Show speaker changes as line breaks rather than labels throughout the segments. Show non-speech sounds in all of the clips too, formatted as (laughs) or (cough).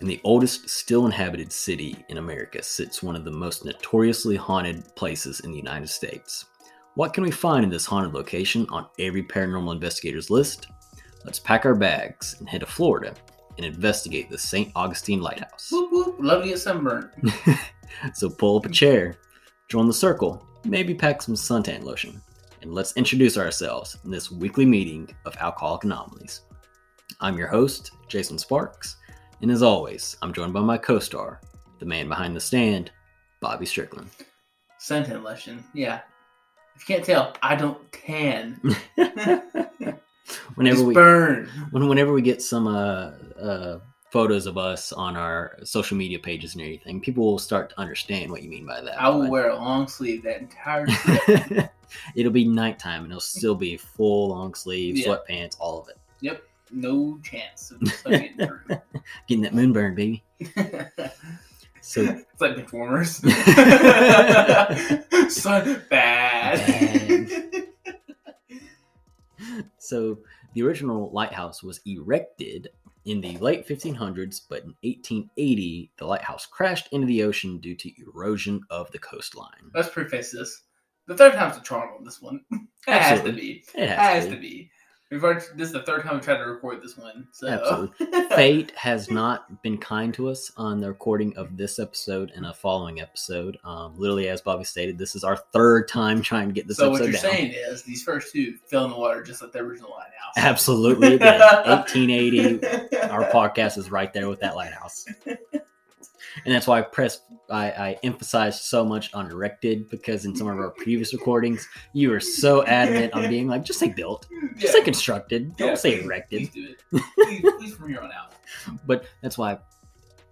In the oldest still inhabited city in America sits one of the most notoriously haunted places in the United States. What can we find in this haunted location on every paranormal investigator's list? Let's pack our bags and head to Florida and investigate the St. Augustine Lighthouse.
Whoop, whoop. Love to get sunburned. (laughs)
So pull up a chair, join the circle, maybe pack some suntan lotion, and let's introduce ourselves in this weekly meeting of Alcoholic Anomalies. I'm your host, Jason Sparks, and as always, I'm joined by my co star, the man behind the stand, Bobby Strickland.
Suntan lotion. Yeah. If you can't tell, I don't tan. (laughs)
whenever
Just
we
burn.
when, whenever we get some uh, uh, photos of us on our social media pages and everything, people will start to understand what you mean by that.
I will
but-
wear a long sleeve that entire. (laughs)
It'll be nighttime and it'll still be full long sleeve,
Yeah.
sweatpants, all of it.
Yep. No chance of (laughs) getting through. (laughs)
Getting that moonburn, baby. (laughs) So
it's like performers. Sun bad.
So the original lighthouse was erected in the late 1500s, but in 1880, the lighthouse crashed into the ocean due to erosion of the coastline.
Let's preface this. The third time's the charm on this one. It has to be.
It has,
has
to
to
be.
We've already, this is the third time we tried to record this one. So
Absolutely. (laughs) Fate has not been kind to us on the recording of this episode and a following episode. Um, literally, as Bobby stated, this is our third time trying to get this
so what
episode
you're
down.
saying is these first two fell in the water just like the original lighthouse.
Absolutely, 1880. (laughs) Our podcast is right there with that lighthouse, (laughs) and that's why I press. I, I emphasized so much on erected because in some of our previous recordings, you were so adamant on being like, just say built, just
Yeah.
say constructed, don't
Yeah,
say
please-
erected.
Please do it. Please, please from here on out. (laughs)
But that's why I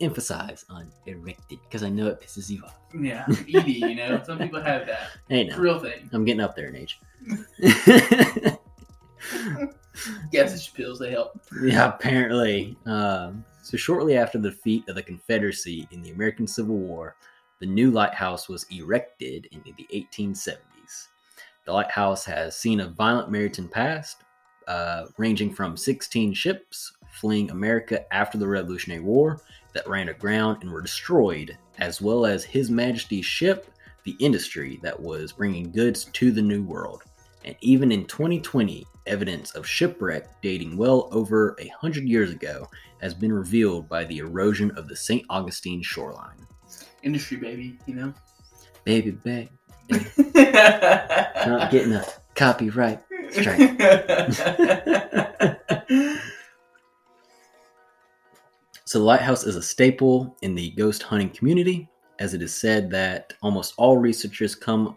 emphasize on erected because I know it pisses you off.
Yeah, ED. You know, (laughs) some people have that.
Hey,
It's a real thing.
I'm getting up there in age.
Gassage pills they help. (laughs)
Yeah, apparently. Um, so, shortly after the defeat of the Confederacy in the American Civil War, the new lighthouse was erected in the 1870s. The lighthouse has seen a violent maritime past, uh, ranging from 16 ships fleeing America after the Revolutionary War that ran aground and were destroyed, as well as His Majesty's ship, the Industry, that was bringing goods to the New World. And even in 2020, evidence of shipwreck dating well over a hundred years ago has been revealed by the erosion of the St. Augustine shoreline.
Industry baby, you know.
Baby, baby, not (laughs) getting a copyright strike. (laughs) So, the lighthouse is a staple in the ghost hunting community, as it is said that almost all researchers come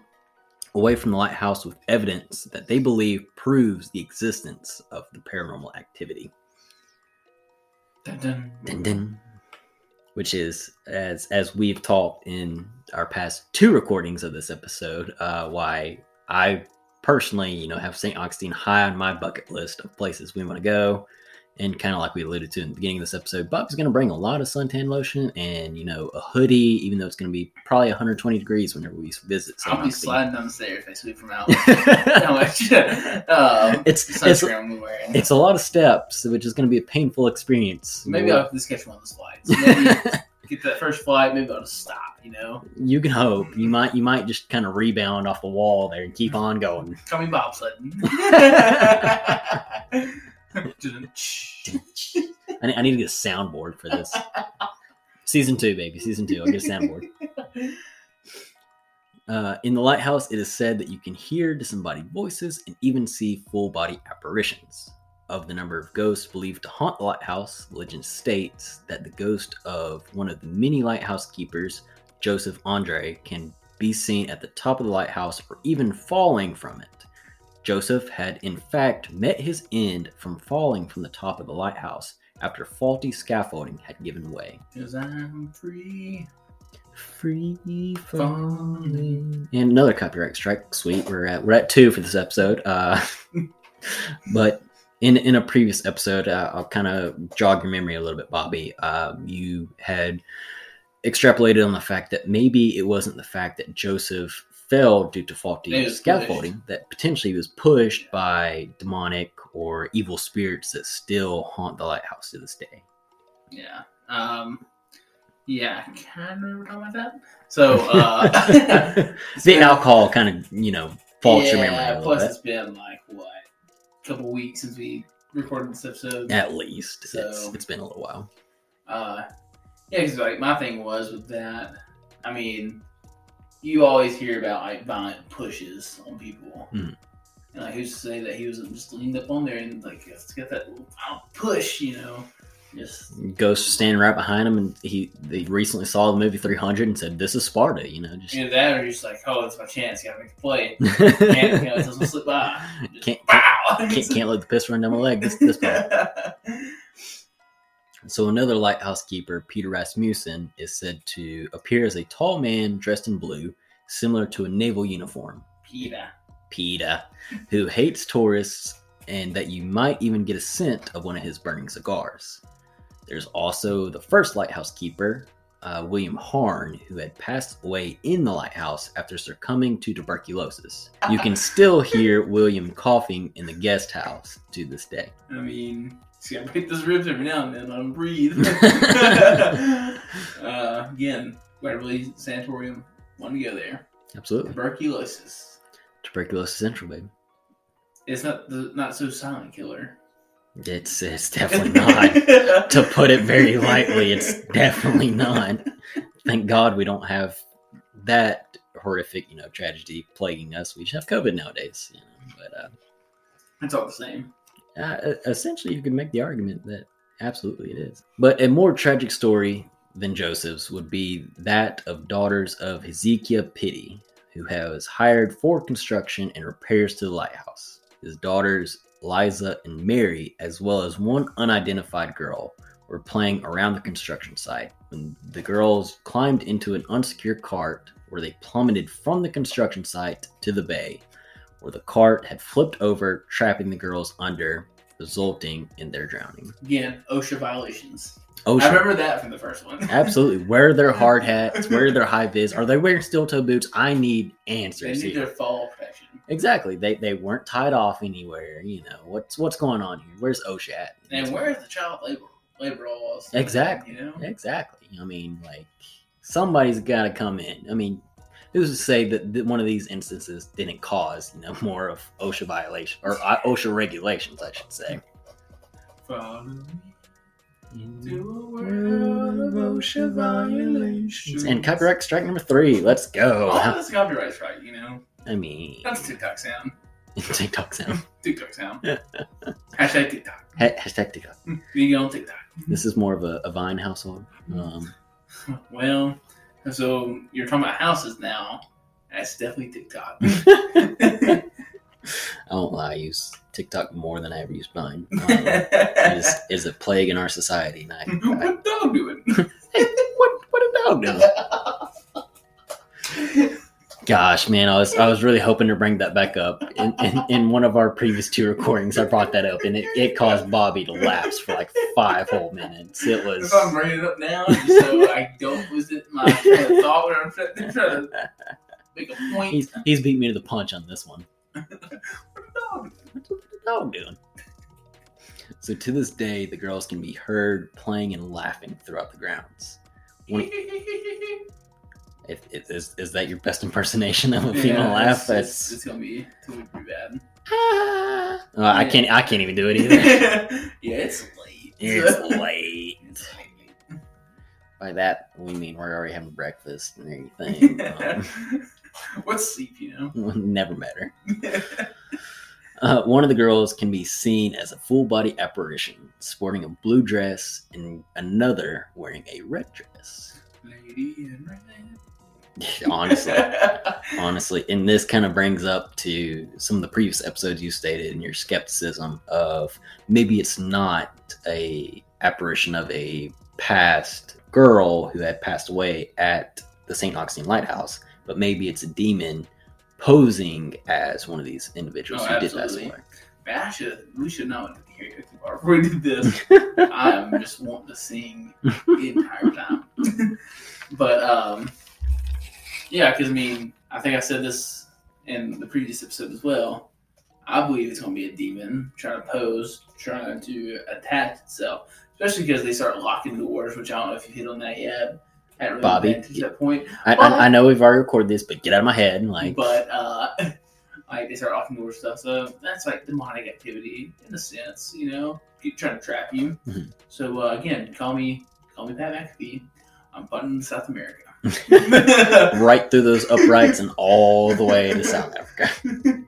away from the lighthouse with evidence that they believe proves the existence of the paranormal activity.
Dun, dun.
Dun, dun. Which is, as as we've talked in our past two recordings of this episode, uh, why I personally, you know, have St. Augustine high on my bucket list of places we want to go. And kind of like we alluded to in the beginning of this episode, Bob's going to bring a lot of suntan lotion and, you know, a hoodie, even though it's going to be probably 120 degrees whenever we visit St.
I'll be sliding down the stairs basically from out. (laughs) How much (laughs) um,
It's- it's-
sunscreen I'm wearing.
It's a lot of steps, which is going to be a painful experience.
maybe I'll just catch one of those flights. Maybe (laughs) get that first flight. Maybe I'll just stop. You know,
you can hope you might you might just kind of rebound off the wall there and keep on going.
me bobsledding.
I need, I need to get a soundboard for this. season two, baby, season two. I'll get a soundboard. Uh, in the lighthouse, it is said that you can hear disembodied voices and even see full body apparitions. Of the number of ghosts believed to haunt the lighthouse, legend states that the ghost of one of the many lighthouse keepers, Joseph Andre, can be seen at the top of the lighthouse or even falling from it. Joseph had in fact met his end from falling from the top of the lighthouse after faulty scaffolding had given way.
Cause I'm free.
Free falling. And another copyright strike. Sweet. We're at we're at two for this episode. Uh, (laughs) but in in a previous episode, uh, I'll kind of jog your memory a little bit, Bobby. Um, you had extrapolated on the fact that maybe it wasn't the fact that Joseph fell due to faulty scaffolding, that potentially was pushed by demonic or evil spirits that still haunt the lighthouse to this day.
Yeah. Um. Yeah, I kind of remember talking about that. So, (laughs) uh, (laughs)
the alcohol kind of you know faults your memory
Plus,
bit.
it's been like what, a couple weeks since we recorded this episode.
At least it's,
So-
it's been a little while.
Uh, yeah, because like my thing was with that. I mean, you always hear about like violent pushes on people,
Mhm.
and like who's to say that he wasn't just leaned up on there and like let's get that little push, you know? Just
Ghost standing right behind him, and he they recently saw the movie 300 and said, "This is Sparta," you know. Just
either that or you're just like, oh, it's my chance, gotta make a play. (laughs) Can't, you know, it doesn't slip by. Just,
Can't-
Wow!
can't, can't let the piss run down my leg. This this. (laughs) So another lighthouse keeper, Peter Rasmussen, is said to appear as a tall man dressed in blue, similar to a naval uniform.
Peter.
PETA, who hates tourists, and that you might even get a scent of one of his burning cigars. There's also the first lighthouse keeper, uh, William Harn, who had passed away in the lighthouse after succumbing to tuberculosis. You can (laughs) still hear William coughing in the guest house to this day.
I mean, see, I break those ribs every now and then, let them breathe. (laughs) (laughs) uh, again, Waverly Sanatorium, want to go there.
Absolutely.
Tuberculosis.
Tuberculosis Central, baby.
It's not the not so silent killer.
It's, it's definitely not. to put it very lightly, it's definitely not. Thank God we don't have that horrific, you know, tragedy plaguing us. We just have COVID nowadays, you know. But
It's all the same.
uh, uh, essentially, you could make the argument that absolutely it is. But a more tragic story than Joseph's would be that of daughters of Hezekiah Pittee, who has hired for construction and repairs to the lighthouse. His daughters, Liza and Mary, as well as one unidentified girl, were playing around the construction site when the girls climbed into an unsecured cart where they plummeted from the construction site to the bay, where the cart had flipped over, trapping the girls under, resulting in their drowning.
Again, OSHA violations.
Ocean.
I remember that from the first one. (laughs)
Absolutely. Wear their hard hats. Wear their high vis. Are they wearing steel toe boots? I need answers.
They need
here.
their fall protection.
Exactly. They they weren't tied off anywhere. You know what's what's going on here? Where's OSHA at?
And where's the child labor labor laws?
Exactly.
You know.
Exactly. I mean, like somebody's got to come in. I mean, who's to say that, that one of these instances didn't cause you know (laughs) more of OSHA violation or uh, OSHA regulations, I should say.
Follow me
And
to a world of OSHA violations.
copyright strike number three. Let's go.
Oh, that's copyright strike, you know.
I mean,
That's TikTok sound. (laughs)
TikTok sound. (laughs)
TikTok sound. (laughs) Hashtag TikTok.
Ha- Hashtag TikTok.
You go on TikTok.
This is more of a, a Vine household. Um,
Well, so you're talking about houses now. That's definitely TikTok.
I won't lie, I use TikTok more than I ever use Vine. (laughs) Um, it is, it is a plague in our society. And I, (laughs) I,
what dog doing? (laughs)
what what a dog doing? Gosh, man, I was I was really hoping to bring that back up. In, in, in one of our previous two recordings, I brought that up, and it, it caused Bobby to lapse for like five whole minutes. It was
If I'm bringing it up now, just so I don't lose it, my thought when I'm trying to, trying to make a point.
he's he's beat me to the punch on this one.
What dog?
What's the dog doing? So to this day, the girls can be heard playing and laughing throughout the grounds. One- (laughs) If, if, is, is that your best impersonation of a female
Yeah,
laugh?
It's,
That's
it's, gonna be it's gonna be bad.
Uh, I can't. I can't even do it either. (laughs)
yeah, it's late.
It's late. By that we mean we're already having breakfast and everything. (laughs) Um,
What's sleep, you know? (laughs)
never met her. Uh, one of the girls can be seen as a full body apparition, sporting a blue dress, and another wearing a red dress.
Lady in red. (laughs)
honestly, honestly, and this kind of brings up to some of the previous episodes you stated and your skepticism of maybe it's not a apparition of a past girl who had passed away at the St. Augustine Lighthouse, but maybe it's a demon posing as one of these individuals
Oh,
who did pass away.
Man, I should, we should not have the haircut before we did this. (laughs) I am just wanting to sing the entire time. (laughs) but um, yeah, because I mean, I think I said this in the previous episode as well. I believe it's going to be a demon trying to pose, trying to attach itself, especially because they start locking the doors, which I don't know if you hit on that yet. Really
Bobby.
to that point,
I, I, I know we've already recorded this, but get out of my head. Like,
but uh, (laughs) like they start locking the doors stuff. So that's like demonic activity in a sense, you know, keep trying to trap you.
Mhm.
So uh, again, call me call me Pat McAfee. I'm button to South America. (laughs) (laughs)
right through those uprights and all the way to South Africa.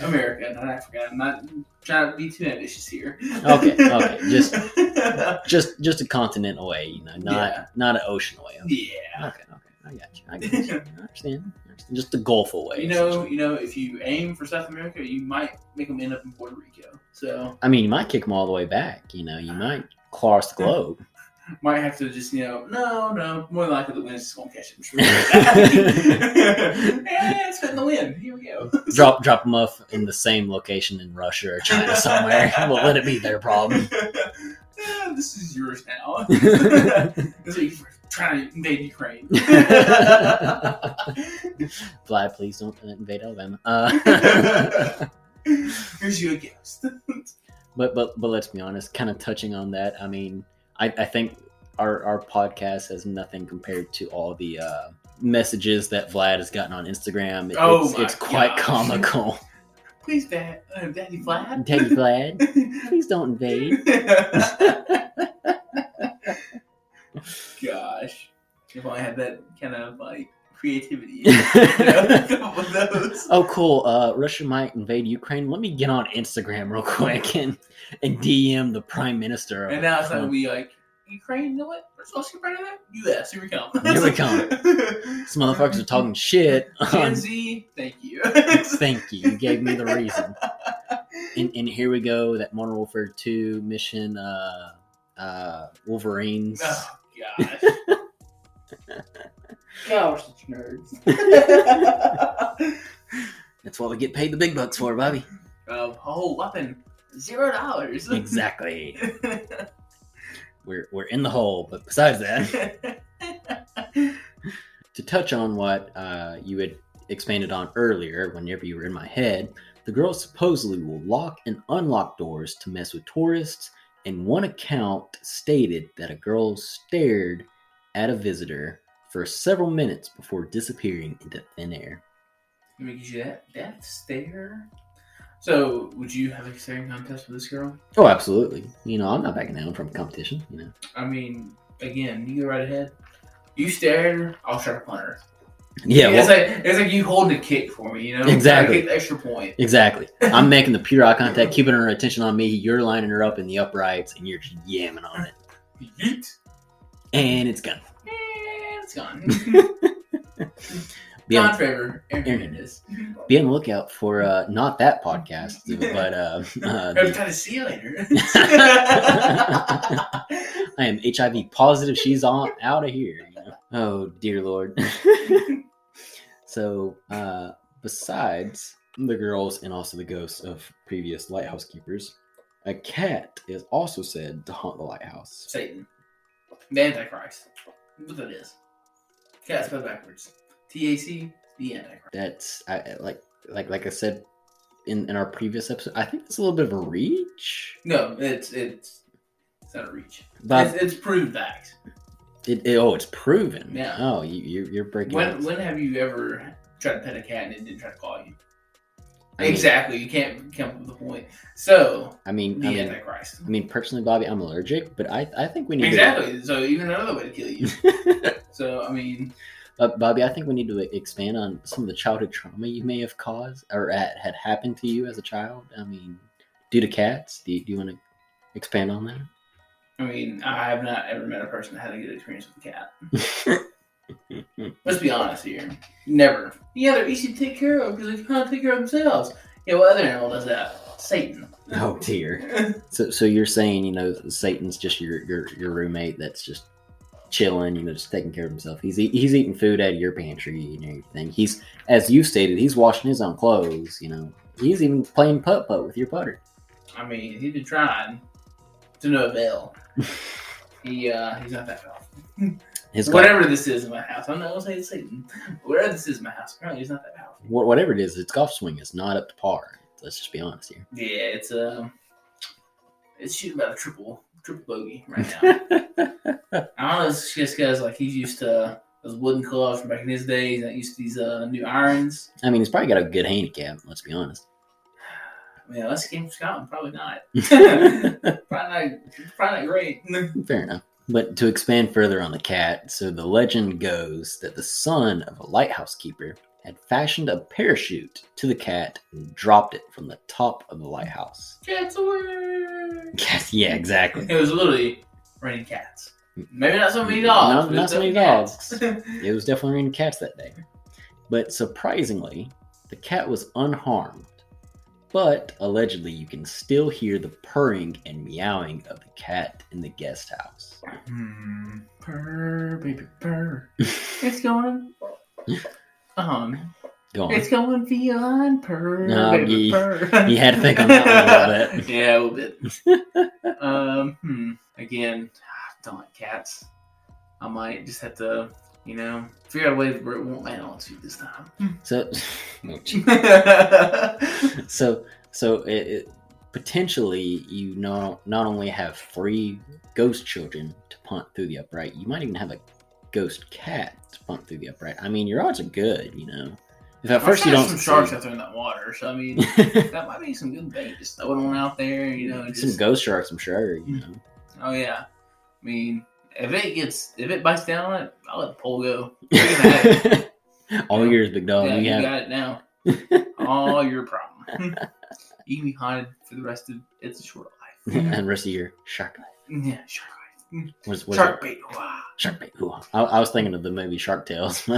America, not Africa. I'm not trying to be too ambitious here.
Okay, okay, just- (laughs) Just just a continent away, you know, not
Yeah.
not an ocean away. Okay,
yeah.
okay, okay. I got you. I got you. I understand. I understand. Just the Gulf away.
You know, you know, if you aim for South America, you might make them end up in Puerto Rico. So
I mean, you might kick them all the way back. You know, you ah. might cross the globe.
Might have to just, you know, no, no, more than likely the wind's just gonna catch him. (laughs) (laughs) yeah, it's in the wind. Here we go. (laughs)
drop drop them off in the same location in Russia or China somewhere. we'll let it be their problem.
Yeah, this is yours now. this is trying to invade Ukraine.
Vlad, please don't invade Alabama. Uh,
Here's you a ghost.
but but but let's be honest. Kind of touching on that. I mean, I, I think our our podcast has nothing compared to all the uh, messages that Vlad has gotten on Instagram. It's,
Oh my
it's quite
gosh.
comical.
Please, Dad, uh, Daddy Vlad.
Teddy Vlad, (laughs) please don't invade. (laughs)
Gosh, if I had that kind of like creativity, you know, come up with those.
Oh, cool. Uh, Russia might invade Ukraine. Let me get on Instagram real quick and, and DM the prime minister.
And now it's gonna be like Ukraine. You know what? We're supposed to be part of that. U.S. Here we come.
Here we come. (laughs) These motherfuckers are talking shit.
Gen (laughs) Z, thank you. (laughs)
Thank you. You gave me the reason. And, and here we go. That Modern Warfare 2 mission, uh, uh, Wolverines.
oh gosh. Y'all are such nerds. (laughs)
That's what we get paid the big bucks for, Bobby.
a whole weapon, zero dollars.
Exactly. (laughs) We're, we're in the hole. But besides that, (laughs) to touch on what uh, you had expanded on earlier, whenever you were in my head, the girls supposedly will lock and unlock doors to mess with tourists, and one account stated that a girl stared at a visitor for several minutes before disappearing into thin air.
Let me get you that that stare. So, would you have a staring contest with this girl?
Oh, absolutely. You know, I'm not backing down from competition. You know,
I mean, again, you go right ahead. You stare at her, I'll try to punt her.
yeah,
it's
well,
like it's like you holding a kick for me, you know?
Exactly.
The extra point.
exactly. (laughs) I'm making the pure eye contact, keeping her attention on me. You're lining her up in the uprights, and you're just yamming on it,
Yeet.
and it's gone.
It's gone. (laughs)
Be on,
Gone forever. Aaron
be on the lookout for uh, not that podcast, (laughs) but uh, (laughs) uh, the-
to see you later.
I am HIV positive. She's on out of here. you know? Oh dear lord. so, uh, besides the girls and also the ghosts of previous lighthouse keepers, a cat is also said to haunt the lighthouse.
Satan. The Antichrist. What that is. Cat spelled backwards. TAC, the Antichrist.
That's I, like like like I said in in our previous episode. I think it's a little bit of a reach.
No, it's it's it's not a reach.
But
it's, it's proved fact.
it, it- oh, it's proven.
Yeah.
Oh, you, you're you're breaking.
When
out-
when have you ever tried to pet a cat and it didn't try to call you?
I mean-
exactly. You can't come up with a point. So
I mean,
the
I mean,
Antichrist.
I mean, personally, Bobby, I'm allergic, but I, I think we need
Exactly. So even another way to kill you. (laughs) So I mean,
uh, Bobby, I think we need to expand on some of the childhood trauma you may have caused or had, had happened to you as a child. I mean, due to cats. Do you, do you want to expand on that?
I mean, I have not ever met a person that had a good experience with a cat. (laughs) Let's be honest here. Never. Yeah, they're easy to take care of because they can't take care of themselves. Yeah, what other animal does that? Satan.
oh dear. (laughs) So, so you're saying you know Satan's just your your your roommate that's just chilling, you know, just taking care of himself. He's he's eating food out of your pantry and everything. He's as you stated, he's washing his own clothes. You know, he's even playing putt putt with your putter.
I mean, he did try to no avail. (laughs) he uh, he's not that powerful. (laughs)
His golf-
Whatever this is in my house, I'm not gonna say it's Satan. (laughs) Whatever this is in my house, apparently he's not that powerful.
wha- whatever it is, its golf swing is not up to par. Let's just be honest here.
Yeah, it's um, it's shooting about a triple triple bogey right now. (laughs) I don't know. It's just because like he's used to those wooden clubs from back in his day. He's not used to these uh, new irons.
I mean, he's probably got a good handicap. Let's be honest. (sighs)
I mean, unless he came from Scotland, probably not. (laughs) probably not. Probably not great.
Fair enough. But to expand further on the cat, so the legend goes that the son of a lighthouse keeper had fashioned a parachute to the cat and dropped it from the top of the lighthouse.
Cats away.
Yes, yeah, exactly.
It was literally raining cats. Mm. Maybe not so many dogs.
No, not so many
cats.
It was definitely raining cats that day. But surprisingly, the cat was unharmed. But allegedly, you can still hear the purring and meowing of the cat in the guest house.
Hmm. Purr, baby, purr. It's going. Um,
Go on.
it's going feline purr,
No,
baby,
you-
purr.
you had to think on that a little bit. (laughs)
yeah, a little bit. (laughs) um, hmm. Again, I don't like cats. I might just have to, you know, figure out a way where it won't land on its feet this time. Hmm.
So, (laughs) (laughs) so, so it, it, potentially you not not only have three ghost children to punt through the upright, you might even have a ghost cat to punt through the upright. I mean, your odds are good, you know. If at first you don't
some
see-
sharks out there in that water, so I mean, (laughs) that might be some good bait. Just throwing one out there, you know. Just,
some ghost sharks, I'm sure. You hmm. know.
Oh yeah. I mean, if it gets if it bites down on it, I'll let the pole go. (laughs) You.
All
Yeah.
yours, big dog.
yeah,
you
you
have
got it now. (laughs) All your problem. (laughs) you can be haunted for the rest of it's a short life.
and rest of your shark life.
yeah, shark life.
What's, what's
Shark
it?
bait.
Shark bait. I, I was thinking of the movie Shark Tales.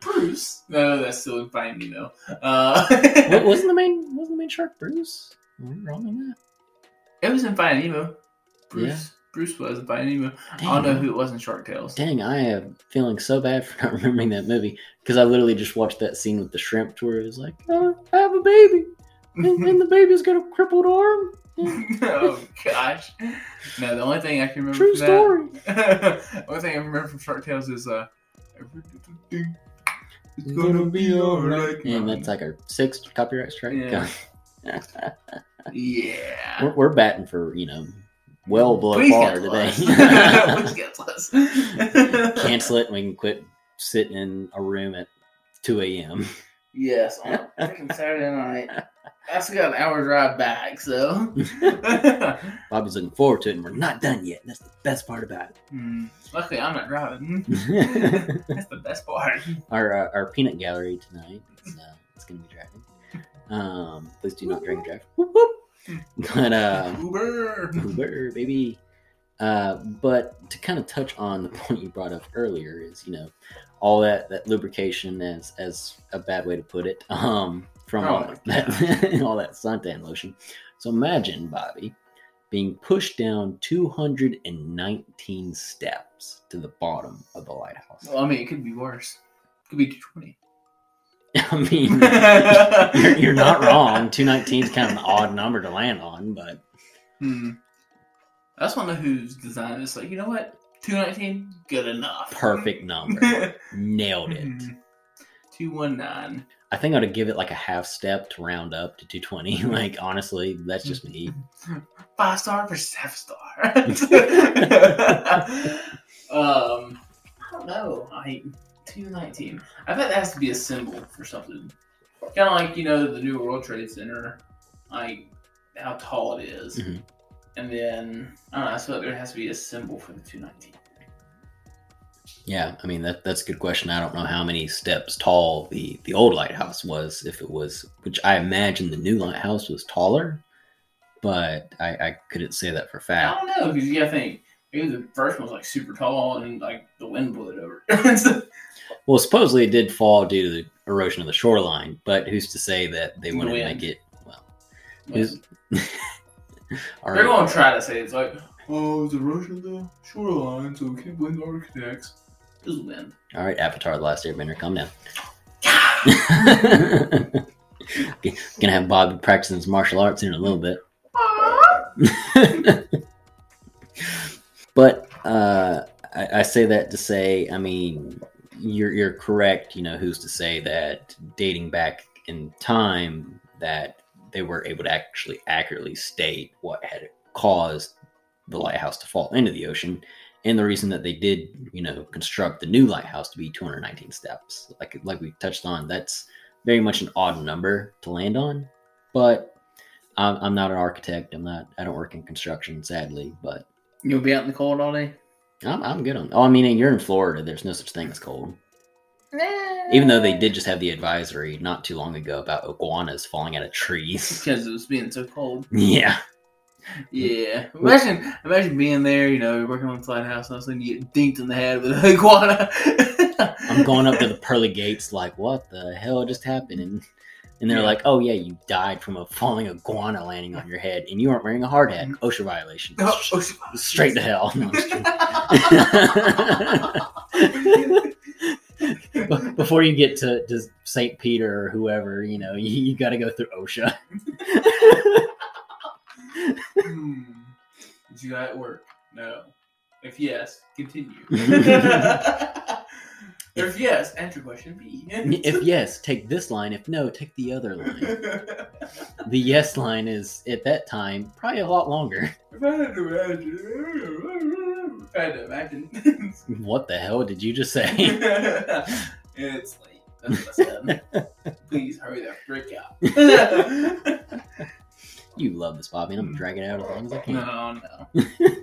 Bruce. No, that's still in Finding Nemo. Uh,
what wasn't the main? Wasn't the main shark Bruce? Am I wrong on that?
it was in Finding Nemo. Bruce. Bruce was in Finding Nemo. I don't know who it was in Shark Tales.
Dang, I am feeling so bad for (laughs) not remembering that movie because I literally just watched that scene with the shrimp where it was like, oh, I have a baby, and, (laughs) and the baby's got a crippled arm. (laughs)
oh gosh. No, the only thing I can remember
True
from
story.
the only thing I remember from Shark Tales is uh it's gonna be alright.
And that's like our sixth copyright strike.
Yeah. Yeah.
we're, we're batting for you know well below
Please
today. (laughs) (laughs)
Cancel
it, we can quit sitting in a room at two a.m.
Yes, on a freaking Saturday night. I still got an hour drive back, so. (laughs)
Bobby's looking forward to it, and we're not done yet. That's the best part about
Hmm. Luckily, I'm not driving.
it.
That's the best part.
our uh, our peanut gallery tonight. It's, uh, it's gonna be driving. Um, please do not drink and drive. Whoop, whoop. (laughs) But um,
Uber.
Uber, baby. Uh, but to kind of touch on the (laughs) point you brought up earlier is you know all that that lubrication as as a bad way to put it (laughs) um from
Oh
all that all that suntan lotion. So imagine Bobby being pushed down 219 steps to the bottom of the lighthouse.
Well, I mean, it could be worse. It could be 220. (laughs)
I mean, you're, you're not wrong. (laughs) 219 is kind of an odd number to land on, but
Hmm. I just want to know who's designed this. Like, you know what? 219, good enough.
perfect number. (laughs) Nailed it.
Hmm. 219.
I think I would give it like a half step to round up to 220. Like, honestly, that's just me.
Five star versus half star. um, I don't know. I 219. I bet that has to be a symbol for something. Kind of like, you know, the New World Trade Center, like how tall it is.
Mhm.
And then, I don't know, I feel like there has to be a symbol for the 219.
Yeah, I mean that that's a good question. I don't know how many steps tall the the old lighthouse was. If it was, which I imagine the new lighthouse was taller, but I, I couldn't say that for fact.
I don't know, because you gotta think, maybe the first one was like super tall and like the wind blew it over. (laughs) So-
Well, supposedly it did fall due to the erosion of the shoreline, but who's to say that they
The
wouldn't
wind.
make it? Well, who's, (laughs) all
They're
right.
going to try to say it's like, oh, it's erosion of the shoreline, so we can't blame the architects. It was wind.
All right, Avatar: The Last Airbender, calm down. (laughs) Gonna have Bob practicing his martial arts in a little bit. (laughs) but uh, I, I say that to say, I mean, you're you're correct. You know, who's to say that dating back in time that they were able to actually accurately state what had caused the lighthouse to fall into the ocean, and the reason that they did, you know, construct the new lighthouse to be 219 steps. Like like we touched on, that's very much an odd number to land on, but I'm, I'm not an architect. I'm not. I don't work in construction, sadly, but
You'll be out in the cold all day.
I'm, I'm good on. Oh, I mean, you're in Florida. There's no such thing as cold. Eh. Even though they did just have the advisory not too long ago about iguanas falling out of trees.
because it was being so cold.
yeah.
Yeah. Imagine imagine being there, you know, working on the lighthouse and all of a sudden you get dinked in the head with an (laughs) iguana.
I'm going up to the pearly gates, like, what the hell just happened? And and they're
Yeah.
like, oh yeah, you died from a falling iguana landing on your head, and you aren't wearing a hard hat. OSHA violation.
Oh, shit.
Straight to hell. No, I'm just kidding. Be- (laughs) (laughs) Before you get to, to St. Peter or whoever, you know, you, you got to go through OSHA.
Hmm. Did you at work? No. If yes, continue. (laughs) if yes, answer question B.
if (laughs) yes, take this line. If no, take the other line. The yes line is, at that time, probably a lot longer.
If I had to imagine, if I had to imagine, (laughs)
What the hell did you just say? (laughs)
it's late. That's what I. Please hurry that frick out.
You love this, Bobby, and I'm hmm. gonna drag it out as long as I can.
no, no.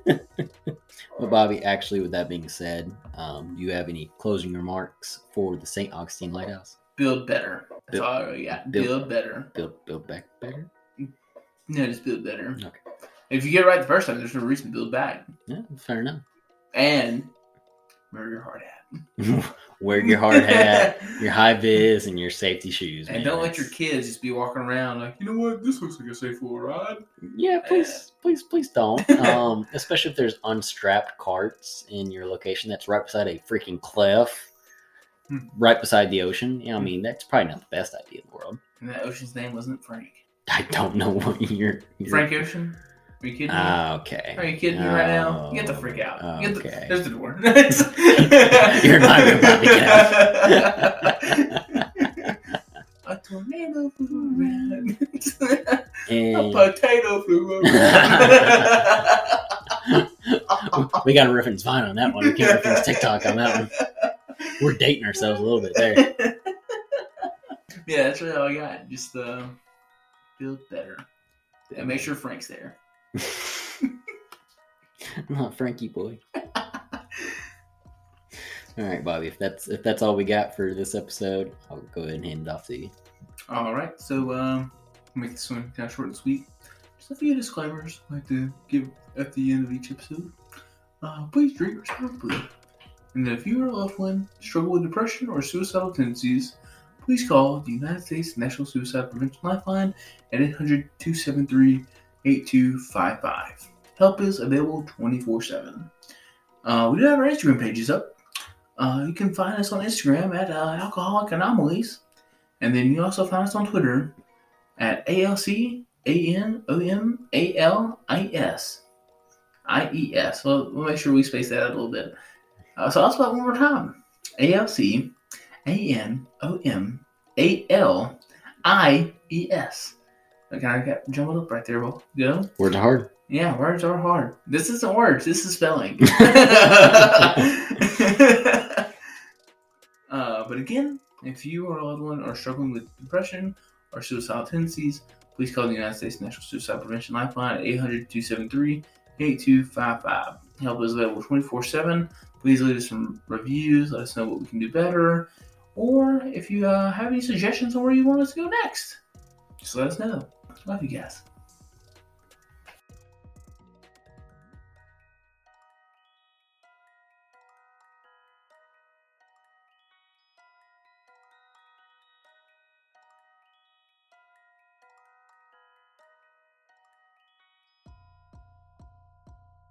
But Bobby, actually, with that being said, um, do you have any closing remarks for the St. Augustine Lighthouse?
Build better. That's
Build-
all I got.
build-
Build better.
Build, build back better.
No, just build better.
Okay.
If you get it right the first time, there's no reason to build back.
Yeah, fair enough.
And wear your hard hat. (laughs)
Wear your hard hat, your high vis, and your safety shoes.
and
man.
don't let your kids just be walking around like, you know what, this looks like a safe little ride.
Yeah, please, please, please don't. (laughs) Um, especially if there's unstrapped carts in your location that's right beside a freaking cliff,
Hmm.
right beside the ocean. Yeah, I mean that's probably not the best idea in the world.
And that ocean's name wasn't Frank.
I don't know what you're
Frank Ocean? Are you kidding me?
Ah, okay.
Are you kidding me right now?
Oh,
Get the freak out. Get the,
okay.
there's the door. (laughs) (laughs)
You're not about to (laughs)
A tornado flew around. a potato flew around.
we got to reference Vine on that one. We can't reference TikTok on that one. We're dating ourselves a little bit there.
yeah, that's really all I got. Just uh, build better. And make sure Frank's there. (laughs)
Not Frankie boy. (laughs) All right, Bobby. If that's if that's all we got for this episode, I'll go ahead and hand it off to you.
All right, so um, make this one kind of short and sweet. Just a few disclaimers I'd like to give at the end of each episode. Uh, please drink responsibly. And if you or a loved one struggle with depression or suicidal tendencies, please call the United States National Suicide Prevention Lifeline at 800 273 8255. Help is available 24 7. Uh, we do have our Instagram pages up. Uh, you can find us on Instagram at uh, Alcoholic Anomalies. And then you also find us on Twitter at ALC A-N-O-M-A-L-I-S. I-E-S. Well, we'll make sure we space that out a little bit. Uh, so I'll spell it one more time. ALC A-N-O-M-A-L-I-E-S. I kind of got jumbled up right there. Well, know?
Words are hard.
Yeah, words are hard. This isn't words. This is spelling. (laughs) (laughs) uh, but again, if you or a loved one are struggling with depression or suicidal tendencies, please call the United States National Suicide Prevention Lifeline at 800 273 8255. Help is available 24 7. Please leave us some reviews. Let us know what we can do better. Or if you uh, have any suggestions on where you want us to go next, just let us know. Love you guys.